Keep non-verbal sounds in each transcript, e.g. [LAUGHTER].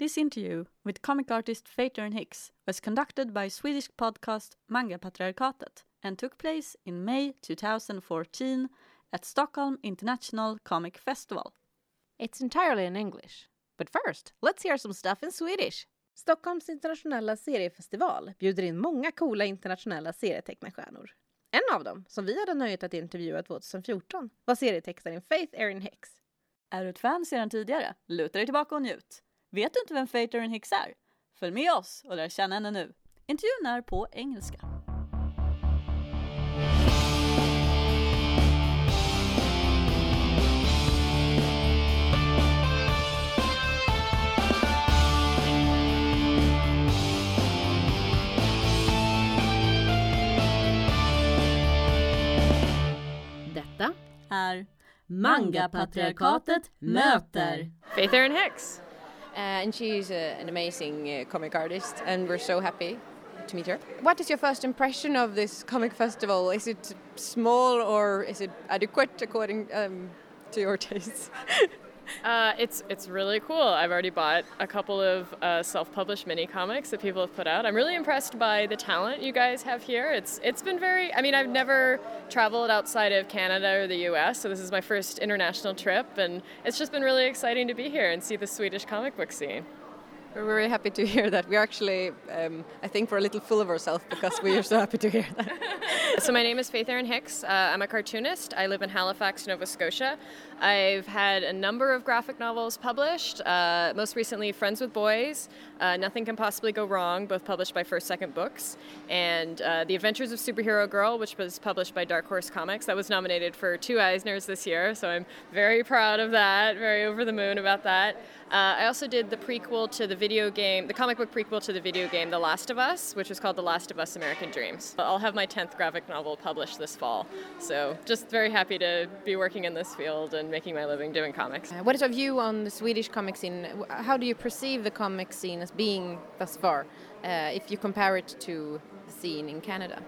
This interview with comic artist Faithern Hicks was conducted by Swedish podcast Manga Patriarkatet and took place in May 2014 at Stockholm International Comic Festival. It's entirely in English. But first, let's hear some stuff in Swedish. Stockholms internationella seriefestival bjuder in många coola internationella serietecknarstjärnor. En av dem, som vi hade nöjet att intervjua 2014, var serietecknaren Faith Erin Hicks. Är du ett fan sedan tidigare? Luta dig tillbaka och njut. Vet du inte vem Faith Erin Hicks är? Följ med oss och lär känna henne nu. Intervjun är på engelska. Detta är Manga-patriarkatet möter Faith Erin Hicks. Uh, and she's an amazing uh, comic artist, and we're so happy to meet her. What is your first impression of this comic festival? Is it small or is it adequate according um, to your [LAUGHS] tastes? Uh, it's it's really cool. I've already bought a couple of uh, self-published mini comics that people have put out. I'm really impressed by the talent you guys have here. It's it's been very. I mean, I've never traveled outside of Canada or the U.S., so this is my first international trip, and it's just been really exciting to be here and see the Swedish comic book scene. We're very happy to hear that. We're actually, um, I think, we're a little full of ourselves because we are so happy to hear that. [LAUGHS] so my name is Faith Erin Hicks. Uh, I'm a cartoonist. I live in Halifax, Nova Scotia. I've had a number of graphic novels published. Uh, most recently, Friends with Boys, uh, Nothing Can Possibly Go Wrong, both published by First Second Books, and uh, The Adventures of Superhero Girl, which was published by Dark Horse Comics. That was nominated for two Eisners this year, so I'm very proud of that. Very over the moon about that. Uh, I also did the prequel to the video game, the comic book prequel to the video game The Last of Us, which was called The Last of Us American Dreams. I'll have my 10th graphic novel published this fall. So just very happy to be working in this field and making my living doing comics. Uh, what is your view on the Swedish comic scene? How do you perceive the comic scene as being thus far, uh, if you compare it to the scene in Canada?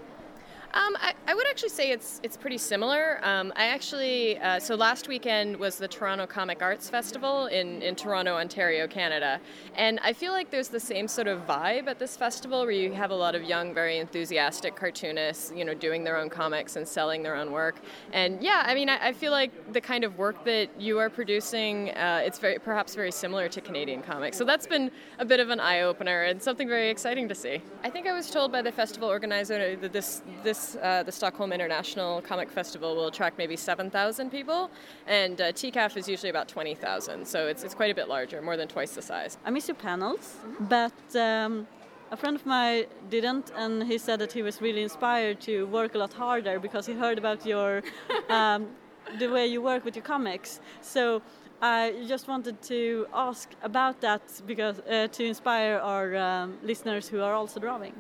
Um, I, I, would actually say it's it's pretty similar. Um, I actually uh, so last weekend was the Toronto Comic Arts Festival in, in Toronto, Ontario, Canada, and I feel like there's the same sort of vibe at this festival where you have a lot of young, very enthusiastic cartoonists, you know, doing their own comics and selling their own work. And yeah, I mean, I, I feel like the kind of work that you are producing, uh, it's very perhaps very similar to Canadian comics. So that's been a bit of an eye opener and something very exciting to see. I think I was told by the festival organizer that this this uh, the Stockholm International Comic Festival will attract maybe 7,000 people, and uh, TCAF is usually about 20,000, so it's, it's quite a bit larger, more than twice the size. I miss your panels, but um, a friend of mine didn't, and he said that he was really inspired to work a lot harder because he heard about your [LAUGHS] um, the way you work with your comics. So I just wanted to ask about that because uh, to inspire our um, listeners who are also drawing.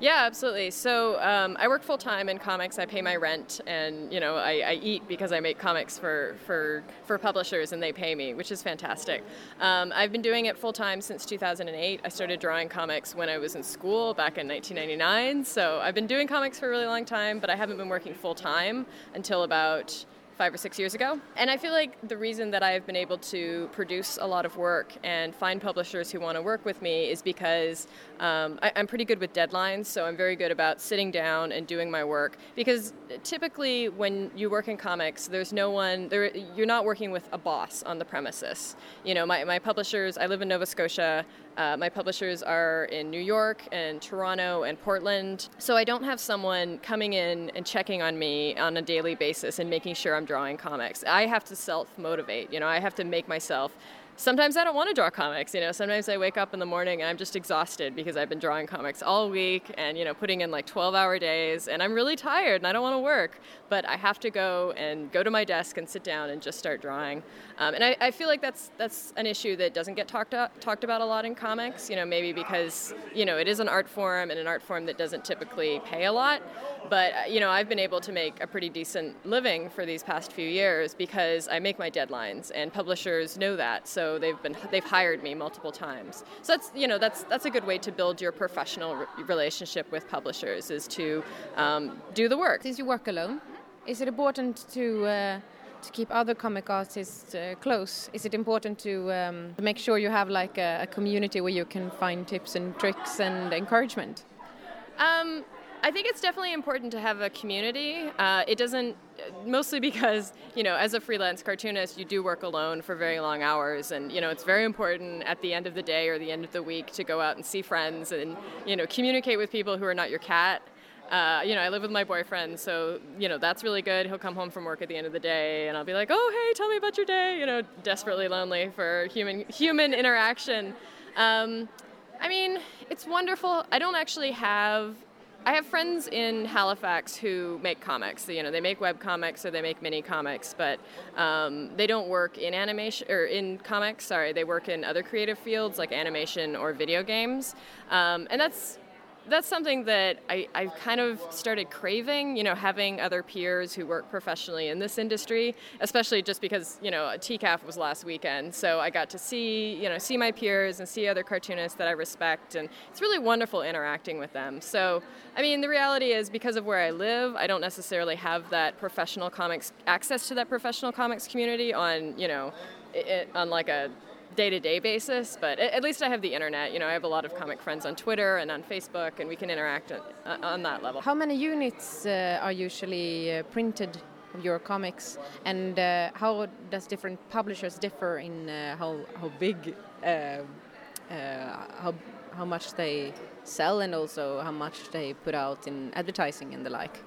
Yeah, absolutely. So um, I work full time in comics. I pay my rent, and you know I, I, eat because I make comics for, for for publishers, and they pay me, which is fantastic. Um, I've been doing it full time since 2008. I started drawing comics when I was in school back in 1999. So I've been doing comics for a really long time, but I haven't been working full time until about five or six years ago. And I feel like the reason that I've been able to produce a lot of work and find publishers who want to work with me is because um, I, am pretty good with deadlines, so I'm very good about sitting down and doing my work. Because typically, when you work in comics, there's no one, there, you're not working with a boss on the premises. You know, my, my publishers, I live in Nova Scotia. Uh, my publishers are in New York and Toronto and Portland. So I don't have someone coming in and checking on me on a daily basis and making sure I'm drawing comics. I have to self motivate. You know, I have to make myself sometimes I don't want to draw comics. You know, sometimes I wake up in the morning and I'm just exhausted because I've been drawing comics all week and you know putting in like 12-hour days, and I'm really tired and I don't want to work, but I have to go and go to my desk and sit down and just start drawing. Um, and I, I, feel like that's that's an issue that doesn't get talked talked about a lot in comics. You know, maybe because you know it is an art form and an art form that doesn't typically pay a lot. But uh, you know, I've been able to make a pretty decent living for these past few years because I make my deadlines, and publishers know that. So they've been they've hired me multiple times. So that's you know that's that's a good way to build your professional re- relationship with publishers is to um, do the work. Since you work alone, is it important to uh, to keep other comic artists uh, close? Is it important to um, make sure you have like a, a, community where you can find tips and tricks and encouragement? Um, I think it's definitely important to have a community. Uh, it doesn't, mostly because, you know, as a freelance cartoonist, you do work alone for very long hours. And, you know, it's very important at the end of the day or the end of the week to go out and see friends and, you know, communicate with people who are not your cat. Uh, you know, I live with my boyfriend, so you know that's really good. He'll come home from work at the end of the day, and I'll be like, "Oh, hey, tell me about your day." You know, desperately lonely for human human interaction. Um, I mean, it's wonderful. I don't actually have I have friends in Halifax who make comics. You know, they make web comics or they make mini comics, but um, they don't work in animation or in comics. Sorry, they work in other creative fields like animation or video games, um, and that's that's something that I, I've kind of started craving, you know, having other peers who work professionally in this industry, especially just because, you know, TCAF was last weekend. So I got to see, you know, see my peers and see other cartoonists that I respect. And it's really wonderful interacting with them. So, I mean, the reality is because of where I live, I don't necessarily have that professional comics, access to that professional comics community on, you know, it, on like a day-to-day basis but at least i have the internet you know i have a lot of comic friends on twitter and on facebook and we can interact on that level. How many units uh, are usually uh, printed of your comics? And uh, how does different publishers differ in uh, how, how big uh, uh, how, how much they sell and also how much they put out in advertising and the like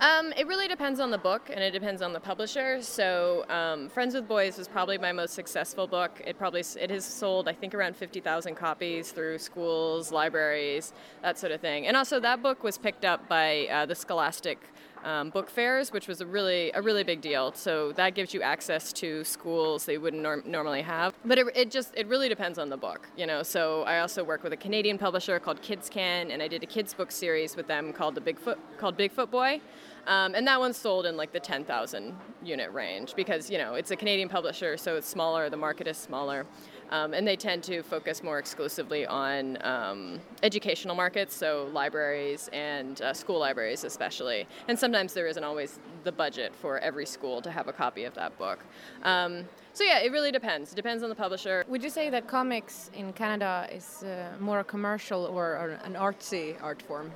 um, it really depends on the book and it depends on the publisher. So, um, Friends with Boys was probably my most successful book. It probably it has sold I think around fifty thousand copies through schools, libraries, that sort of thing. And also that book was picked up by uh, the Scholastic um, book fairs, which was a really a really big deal. So that gives you access to schools they wouldn't norm- normally have. But it, it, just it really depends on the book, you know. So I also work with a Canadian publisher called Kids Can, and I did a kids book series with them called the Bigfoot called Bigfoot Boy. Um, and that one's sold in like the 10,000 unit range because you know it's a Canadian publisher, so it's smaller. The market is smaller. Um, and they tend to focus more exclusively on um, educational markets, so libraries and uh, school libraries especially. And sometimes there isn't always the budget for every school to have a copy of that book. Um, so yeah, it really depends. It depends on the publisher. Would you say that comics in Canada is uh, more a commercial or, or, an artsy art form?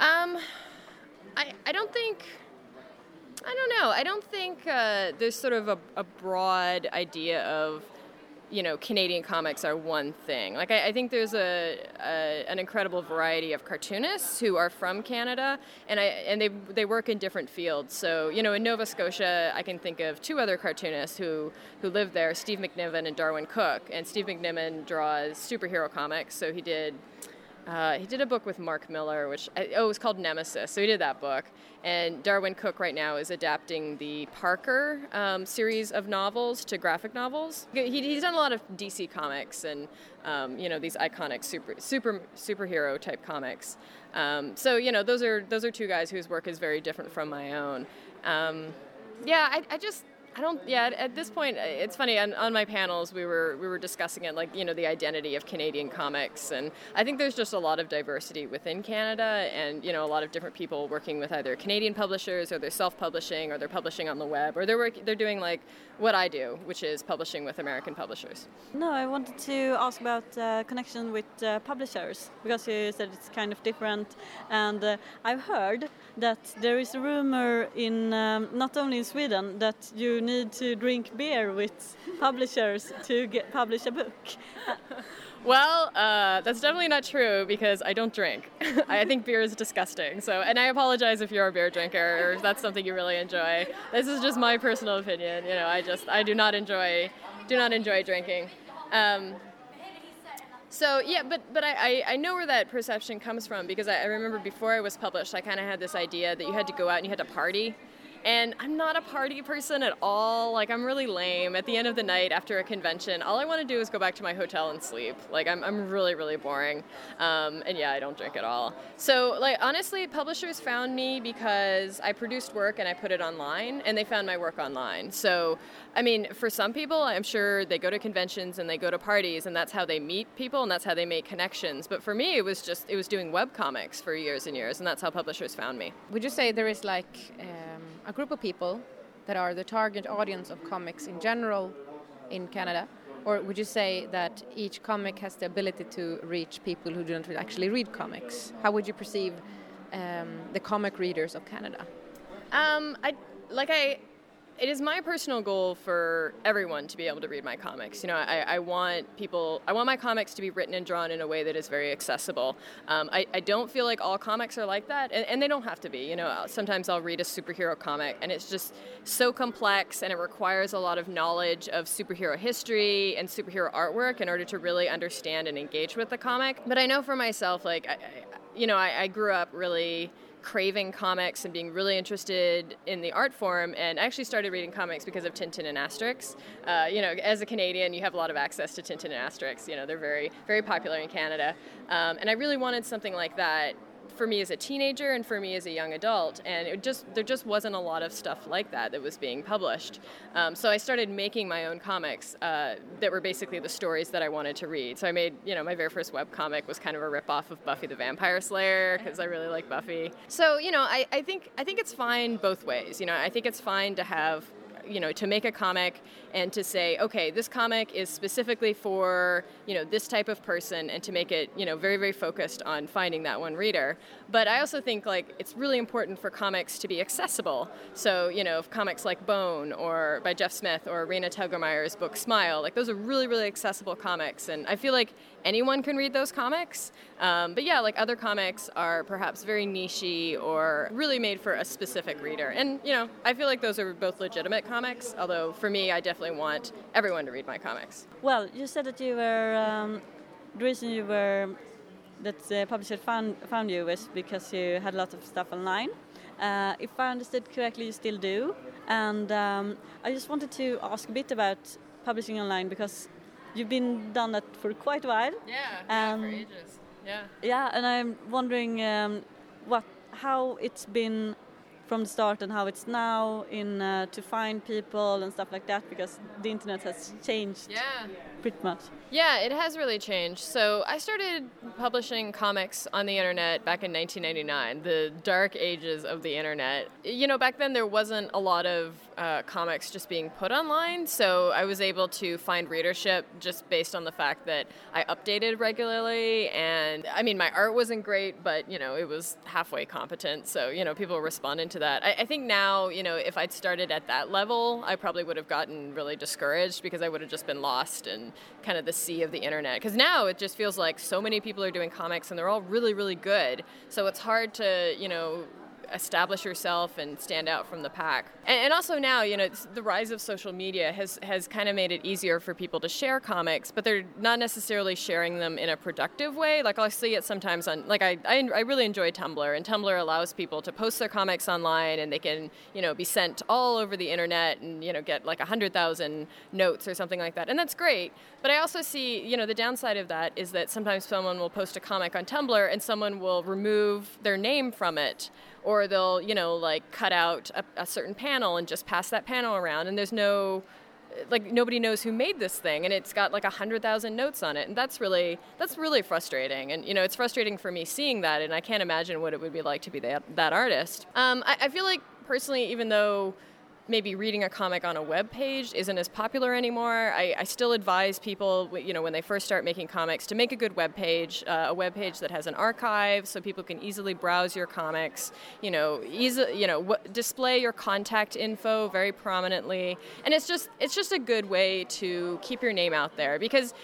Um, I, I don't think. I don't know. I don't think uh, there's sort of a, a broad idea of you know Canadian comics are one thing. Like I, I think there's a, a, an incredible variety of cartoonists who are from Canada, and I and they they work in different fields. So you know in Nova Scotia, I can think of two other cartoonists who who live there: Steve McNiven and Darwyn Cooke. And Steve McNiven draws superhero comics, so he did. Uh, he did a book with Mark Millar, which oh, it was called Nemesis. So he did that book, and Darwyn Cooke right now is adapting the Parker um, series of novels to graphic novels. He, he's done a lot of DC comics and um, you know these iconic super super superhero type comics. Um, so you know those are those are two guys whose work is very different from my own. Um, yeah, I, I just I don't. Yeah, at this point, uh, it's funny. On, on, my panels, we were we were discussing it, like you know, the identity of Canadian comics, and I think there's just a lot of diversity within Canada, and you know, a lot of different people working with either Canadian publishers, or they're self-publishing, or they're publishing on the web, or they're work, they're doing like what I do, which is publishing with American publishers. No, I wanted to ask about uh, connection with uh, publishers because you said it's kind of different, and uh, I've heard that there is a rumor in um, not only in Sweden that you need to drink beer with publishers to get publish a book. [LAUGHS] Well, uh, that's definitely not true because I don't drink. [LAUGHS] I think beer is disgusting. So, and I apologize if you're a beer drinker or if that's something you really enjoy. This is just my personal opinion. You know, I just I do not enjoy do not enjoy drinking. Um, so yeah, but but I, I know where that perception comes from because I, I remember before I was published, I kind of had this idea that you had to go out and you had to party and I'm not a party person at all. Like, I'm really lame. At the end of the night after a convention, all I want to do is go back to my hotel and sleep. Like, I'm, I'm really, really boring. Um, and yeah, I don't drink at all. So, like, honestly, publishers found me because I produced work and I put it online, and they found my work online. So, I mean, for some people, I'm sure they go to conventions and they go to parties, and that's how they meet people and that's how they make connections. But for me, it was just, it was doing web comics for years and years, and that's how publishers found me. Would you say there is like um, a group of people that are the target audience of comics in general in Canada? Or would you say that each comic has the ability to reach people who do not actually read comics? How would you perceive um, the comic readers of Canada? Um, I like I it is my personal goal for everyone to be able to read my comics. You know, I, I want people, I want my comics to be written and drawn in a way that is very accessible. Um, I, I don't feel like all comics are like that, and, and they don't have to be. You know, sometimes I'll read a superhero comic, and it's just so complex, and it requires a lot of knowledge of superhero history and superhero artwork in order to really understand and engage with the comic. But I know for myself, like, I, you know, I grew up really craving comics and being really interested in the art form and I actually started reading comics because of Tintin and Asterix. Uh, you know, as a Canadian, you have a lot of access to Tintin and Asterix. You know, they're very, very popular in Canada. Um, and I really wanted something like that for me as a teenager and for me as a young adult and it just there just wasn't a lot of stuff like that that was being published. Um, so i started making my own comics uh, that were basically the stories that i wanted to read. So i made you know my very first web comic was kind of a rip-off of buffy the vampire slayer because i really like buffy. So you know I, I think i think it's fine both ways. You know i think it's fine to have you know to make a comic and to say okay this comic is specifically for you know this type of person and to make it you know very very focused on finding that one reader but i also think like it's really important for comics to be accessible so you know comics like bone or by jeff smith or raina telgemeier's book smile like those are really really accessible comics and i feel like anyone can read those comics. Um, but yeah, like other comics are perhaps very nichey or really made for a specific reader. And you know, I feel like those are both legitimate comics. Although for me, I definitely want everyone to read my comics. Well, you said that you were um, the reason you were that the publisher found found you was because you had a lot of stuff online. Uh, if I understood correctly, you still do. And um, I just wanted to ask a bit about publishing online because you've been done that for quite a while. Yeah, yeah for ages. Yeah. Yeah, and I'm wondering um, what how it's been from the start and how it's now in uh, to find people and stuff like that because the internet has changed yeah. pretty much. Yeah, it has really changed. So I started publishing comics on the internet back in 1999, the dark ages of the internet. You know, back then there wasn't a lot of uh, comics just being put online, so I was able to find readership just based on the fact that I updated regularly. And I mean, my art wasn't great, but you know, it was halfway competent, so you know, people responded to that. I, I think now, you know, if I'd started at that level, I probably would have gotten really discouraged because I would have just been lost in kind of the sea of the internet. Because now it just feels like so many people are doing comics and they're all really, really good. So it's hard to, you know, establish yourself and stand out from the pack. And, and also now, you know, the rise of social media has, has kind of made it easier for people to share comics, but they're not necessarily sharing them in a productive way. Like I'll see it sometimes on, like I, I, I really enjoy Tumblr, and Tumblr allows people to post their comics online and they can, you know, be sent all over the internet and, you know, get like 100,000 notes or something like that. And that's great. But I also see, you know, the downside of that is that sometimes someone will post a comic on Tumblr and someone will remove their name from it or they'll you know like cut out a, a certain panel and just pass that panel around and there's no like nobody knows who made this thing and it's got like a hundred thousand notes on it and that's really that's really frustrating and you know it's frustrating for me seeing that and i can't imagine what it would be like to be that, that artist. Um, I, I feel like personally even though maybe reading a comic on a web page isn't as popular anymore. I, I, still advise people, you know, when they first start making comics, to make a good web page, uh, a web page that has an archive, so people can easily browse your comics. You know, easy, you know, w- display your contact info very prominently, and it's just it's just a good way to keep your name out there because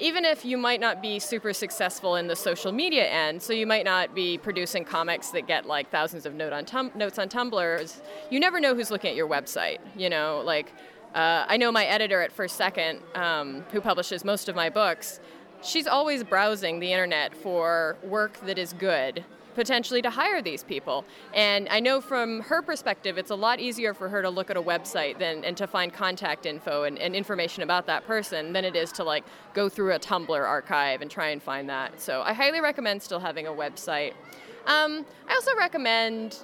even if you might not be super successful in the social media end, so you might not be producing comics that get like thousands of note on tum- notes on Tumblr, you never know who's looking at your website. You know, like uh, I know my editor at First Second, um, who publishes most of my books, she's always browsing the internet for work that is good potentially to hire these people. And I know from her perspective, it's a lot easier for her to look at a website than and to find contact info and, and information about that person than it is to like go through a Tumblr archive and try and find that. So I highly recommend still having a website. Um, I also recommend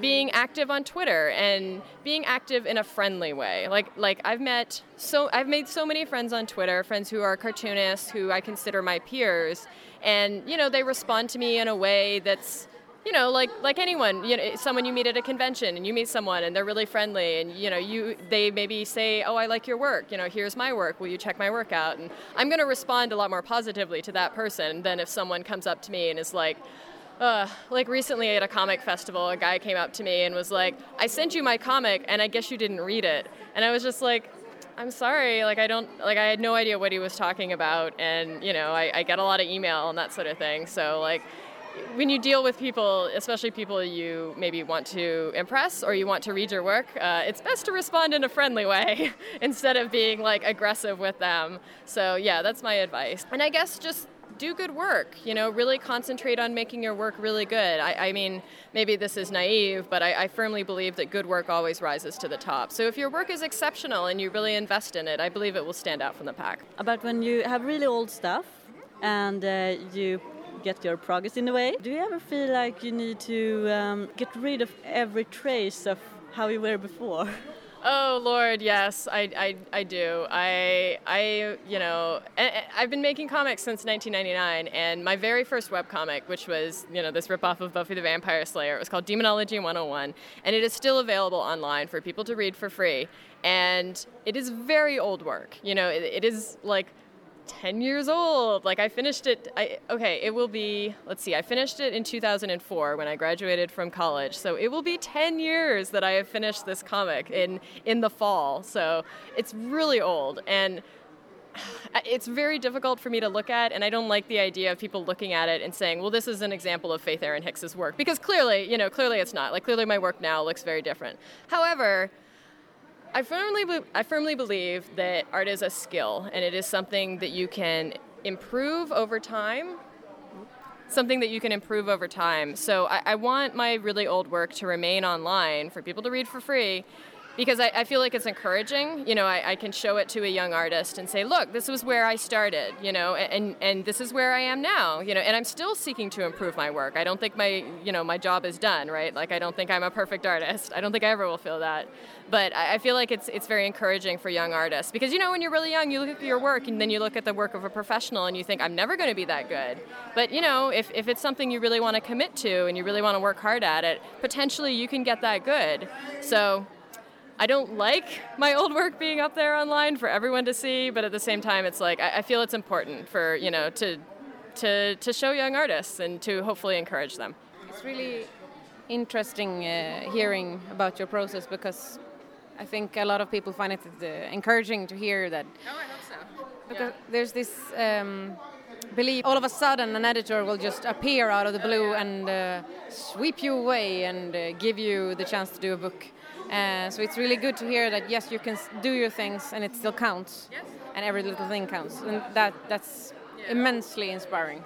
being active on Twitter and being active in a friendly way. Like like I've met so I've made so many friends on Twitter, friends who are cartoonists who I consider my peers, and you know they respond to me in a way that's you know, like like anyone, you know, someone you meet at a convention and you meet someone and they're really friendly and you know, you they maybe say, "Oh, I like your work. You know, here's my work. Will you check my work out?" And I'm going to respond a lot more positively to that person than if someone comes up to me and is like, uh, like recently at a comic festival, a guy came up to me and was like, "I sent you my comic, and I guess you didn't read it." And I was just like, "I'm sorry, like I don't, like I had no idea what he was talking about." And you know, I, I get a lot of email and that sort of thing. So like, when you deal with people, especially people you maybe want to impress or you want to read your work, uh, it's best to respond in a friendly way [LAUGHS] instead of being like aggressive with them. So yeah, that's my advice. And I guess just do good work. You know, really concentrate on making your work really good. I, I mean, maybe this is naive, but I, I, firmly believe that good work always rises to the top. So if your work is exceptional and you really invest in it, I believe it will stand out from the pack. About when you have really old stuff and uh, you get your progress in a way. Do you ever feel like you need to um, get rid of every trace of how you were before? [LAUGHS] Oh Lord, yes, I, I, I do. I, I, you know, I've been making comics since 1999, and my very first web comic, which was, you know, this ripoff of Buffy the Vampire Slayer, it was called Demonology 101, and it is still available online for people to read for free. And it is very old work. You know, it, it is like 10 years old. Like I finished it I okay, it will be let's see. I finished it in 2004 when I graduated from college. So it will be 10 years that I have finished this comic in in the fall. So it's really old and [SIGHS] it's very difficult for me to look at, and I don't like the idea of people looking at it and saying, "Well, this is an example of Faith Erin Hicks's work," because clearly, you know, clearly it's not. Like clearly, my work now looks very different. However, I firmly, I firmly believe that art is a skill and it is something that you can improve over time. Something that you can improve over time. So I, I want my really old work to remain online for people to read for free because I, I, feel like it's encouraging. You know, I, I, can show it to a young artist and say, look, this was where I started, you know, and, and this is where I am now, you know, and I'm still seeking to improve my work. I don't think my, you know, my job is done, right? Like, I don't think I'm a perfect artist. I don't think I ever will feel that. But I, I feel like it's, it's very encouraging for young artists because, you know, when you're really young, you look at your work and then you look at the work of a professional and you think, I'm never going to be that good. But, you know, if, if it's something you really want to commit to and you really want to work hard at it, potentially you can get that good. So, I don't like my old work being up there online for everyone to see, but at the same time, it's like I, I feel it's important for you know to to to show young artists and to hopefully encourage them. It's really interesting uh, hearing about your process because I think a lot of people find it uh, encouraging to hear that. Oh, I hope so. Because yeah. there's this. Um, believe all of a sudden an editor will just appear out of the blue and uh, sweep you away and uh, give you the chance to do a book uh, so it's really good to hear that yes, you can do your things and it still counts, yes. and every little thing counts, and that that's yeah. immensely inspiring.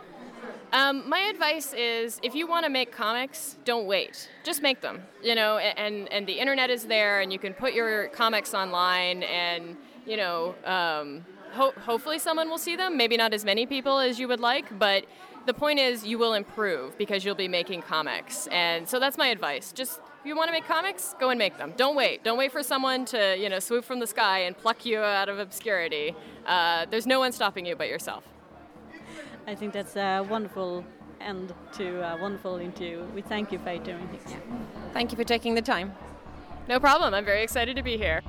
Um, my advice is if you want to make comics, don't wait. Just make them. You know, and and the internet is there, and you can put your comics online, and you know, um, ho- hopefully someone will see them. Maybe not as many people as you would like, but the point is you will improve because you'll be making comics. And so that's my advice. Just if you want to make comics, go and make them. Don't wait. Don't wait for someone to, you know, swoop from the sky and pluck you out of obscurity. Uh, there's no one stopping you but yourself. I think that's a wonderful end to a wonderful interview. We thank you, Faith Erin Hicks. Thank you for taking the time. No problem. I'm very excited to be here.